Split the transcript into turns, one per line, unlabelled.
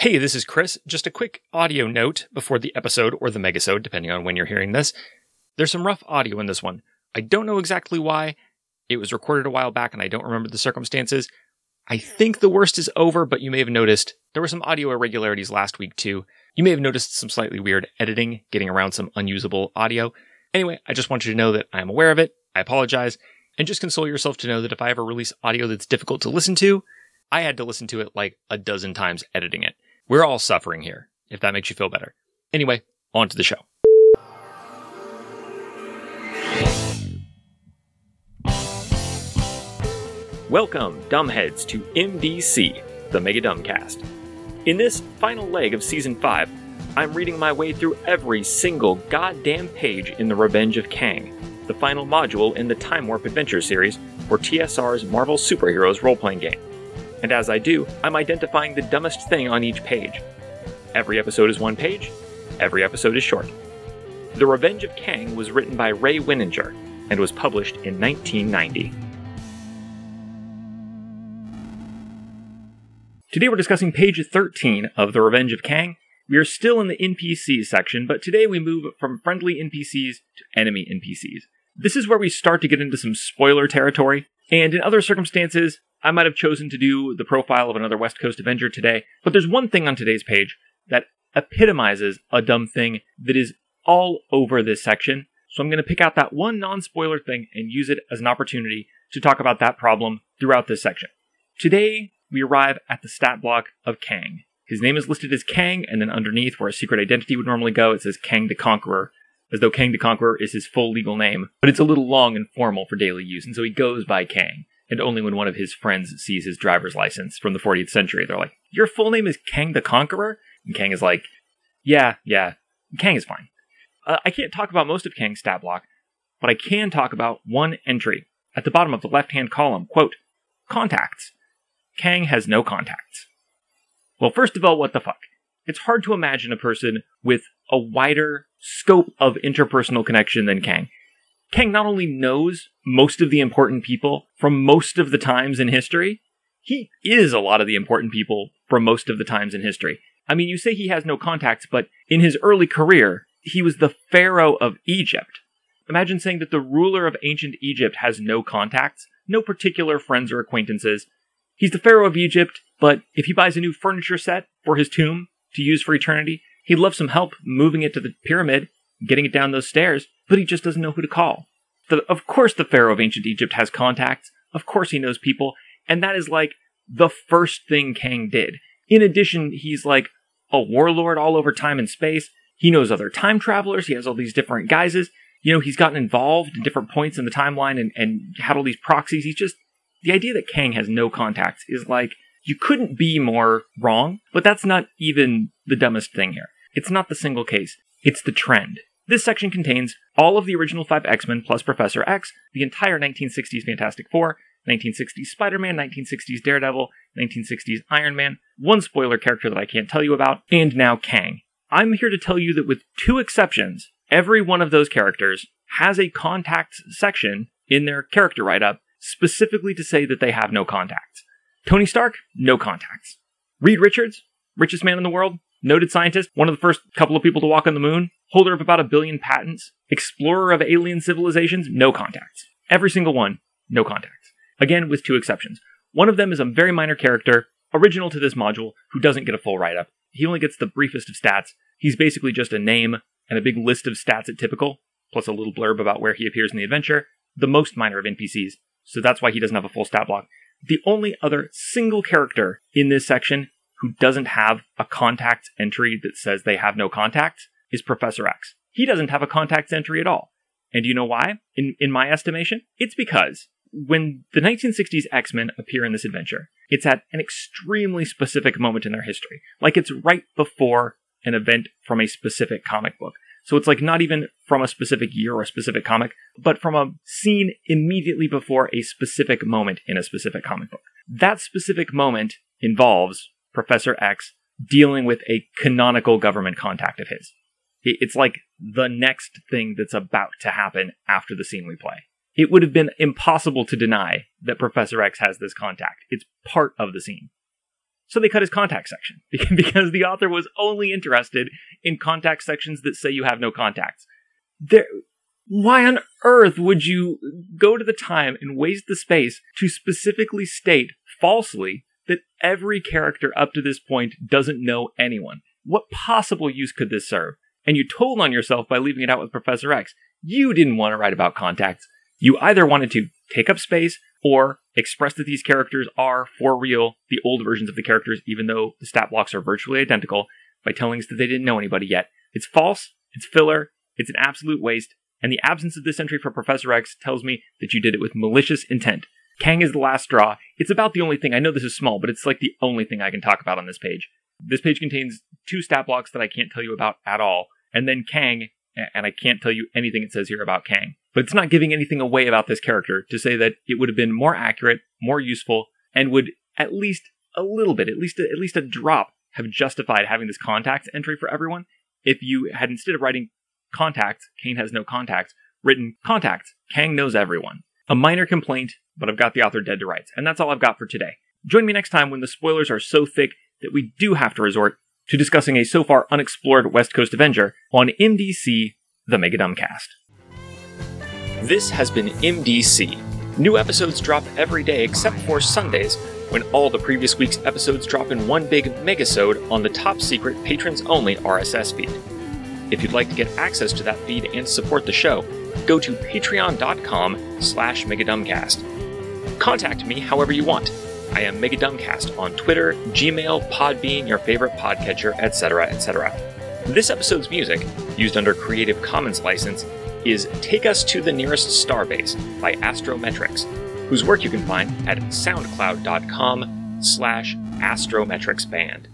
Hey, this is Chris. Just a quick audio note before the episode or the megasode, depending on when you're hearing this. There's some rough audio in this one. I don't know exactly why. It was recorded a while back and I don't remember the circumstances. I think the worst is over, but you may have noticed there were some audio irregularities last week too. You may have noticed some slightly weird editing, getting around some unusable audio. Anyway, I just want you to know that I am aware of it. I apologize. And just console yourself to know that if I ever release audio that's difficult to listen to, I had to listen to it like a dozen times editing it. We're all suffering here, if that makes you feel better. Anyway, on to the show. Welcome, dumbheads, to MDC, the Mega Dumbcast. In this final leg of Season 5, I'm reading my way through every single goddamn page in The Revenge of Kang, the final module in the Time Warp Adventure series for TSR's Marvel Superheroes role playing game and as I do, I'm identifying the dumbest thing on each page. Every episode is one page, every episode is short. The Revenge of Kang was written by Ray Winninger and was published in 1990. Today we're discussing page 13 of The Revenge of Kang. We are still in the NPC section, but today we move from friendly NPCs to enemy NPCs. This is where we start to get into some spoiler territory, and in other circumstances, I might have chosen to do the profile of another West Coast Avenger today, but there's one thing on today's page that epitomizes a dumb thing that is all over this section. So I'm going to pick out that one non spoiler thing and use it as an opportunity to talk about that problem throughout this section. Today, we arrive at the stat block of Kang. His name is listed as Kang, and then underneath, where a secret identity would normally go, it says Kang the Conqueror, as though Kang the Conqueror is his full legal name. But it's a little long and formal for daily use, and so he goes by Kang and only when one of his friends sees his driver's license from the 40th century, they're like, Your full name is Kang the Conqueror? And Kang is like, Yeah, yeah, Kang is fine. Uh, I can't talk about most of Kang's stat block, but I can talk about one entry at the bottom of the left hand column. Quote, Contacts. Kang has no contacts. Well, first of all, what the fuck? It's hard to imagine a person with a wider scope of interpersonal connection than Kang. Kang not only knows most of the important people from most of the times in history, he is a lot of the important people from most of the times in history. I mean, you say he has no contacts, but in his early career, he was the pharaoh of Egypt. Imagine saying that the ruler of ancient Egypt has no contacts, no particular friends or acquaintances. He's the pharaoh of Egypt, but if he buys a new furniture set for his tomb to use for eternity, he'd love some help moving it to the pyramid, getting it down those stairs but he just doesn't know who to call. The, of course, the Pharaoh of ancient Egypt has contacts. Of course, he knows people. And that is like the first thing Kang did. In addition, he's like a warlord all over time and space. He knows other time travelers. He has all these different guises. You know, he's gotten involved in different points in the timeline and, and had all these proxies. He's just, the idea that Kang has no contacts is like, you couldn't be more wrong, but that's not even the dumbest thing here. It's not the single case. It's the trend. This section contains all of the original five X Men plus Professor X, the entire 1960s Fantastic Four, 1960s Spider Man, 1960s Daredevil, 1960s Iron Man, one spoiler character that I can't tell you about, and now Kang. I'm here to tell you that with two exceptions, every one of those characters has a contacts section in their character write up specifically to say that they have no contacts. Tony Stark, no contacts. Reed Richards, richest man in the world, noted scientist, one of the first couple of people to walk on the moon, holder of about a billion patents, explorer of alien civilizations, no contacts. Every single one, no contacts. Again, with two exceptions. One of them is a very minor character, original to this module, who doesn't get a full write up. He only gets the briefest of stats. He's basically just a name and a big list of stats at typical, plus a little blurb about where he appears in the adventure. The most minor of NPCs, so that's why he doesn't have a full stat block. The only other single character in this section who doesn't have a contacts entry that says they have no contacts is Professor X. He doesn't have a contacts entry at all. And do you know why? In, in my estimation, it's because when the 1960s X Men appear in this adventure, it's at an extremely specific moment in their history. Like it's right before an event from a specific comic book. So it's like not even from a specific year or a specific comic, but from a scene immediately before a specific moment in a specific comic book. That specific moment involves Professor X dealing with a canonical government contact of his. It's like the next thing that's about to happen after the scene we play. It would have been impossible to deny that Professor X has this contact. It's part of the scene. So they cut his contact section because the author was only interested in contact sections that say you have no contacts. There, why on earth would you go to the time and waste the space to specifically state falsely that every character up to this point doesn't know anyone? What possible use could this serve? And you told on yourself by leaving it out with Professor X. You didn't want to write about contacts. You either wanted to take up space or express that these characters are, for real, the old versions of the characters, even though the stat blocks are virtually identical, by telling us that they didn't know anybody yet. It's false, it's filler, it's an absolute waste, and the absence of this entry for Professor X tells me that you did it with malicious intent. Kang is the last straw. It's about the only thing. I know this is small, but it's like the only thing I can talk about on this page. This page contains two stat blocks that I can't tell you about at all, and then Kang, and I can't tell you anything it says here about Kang. But it's not giving anything away about this character to say that it would have been more accurate, more useful, and would at least a little bit, at least a, at least a drop, have justified having this contacts entry for everyone if you had instead of writing contacts, Kang has no contacts, written contacts, Kang knows everyone. A minor complaint, but I've got the author dead to rights, and that's all I've got for today. Join me next time when the spoilers are so thick that we do have to resort to discussing a so far unexplored West Coast Avenger on MDC, the Megadumbcast. This has been MDC. New episodes drop every day except for Sundays, when all the previous week's episodes drop in one big megasode on the top secret patrons only RSS feed. If you'd like to get access to that feed and support the show, go to patreon.com slash megadumbcast. Contact me however you want. I am Megadumbcast on Twitter, Gmail, Podbean, your favorite podcatcher, etc., etc. This episode's music, used under Creative Commons license, is Take Us to the Nearest Starbase by Astrometrics, whose work you can find at soundcloud.com slash astrometricsband.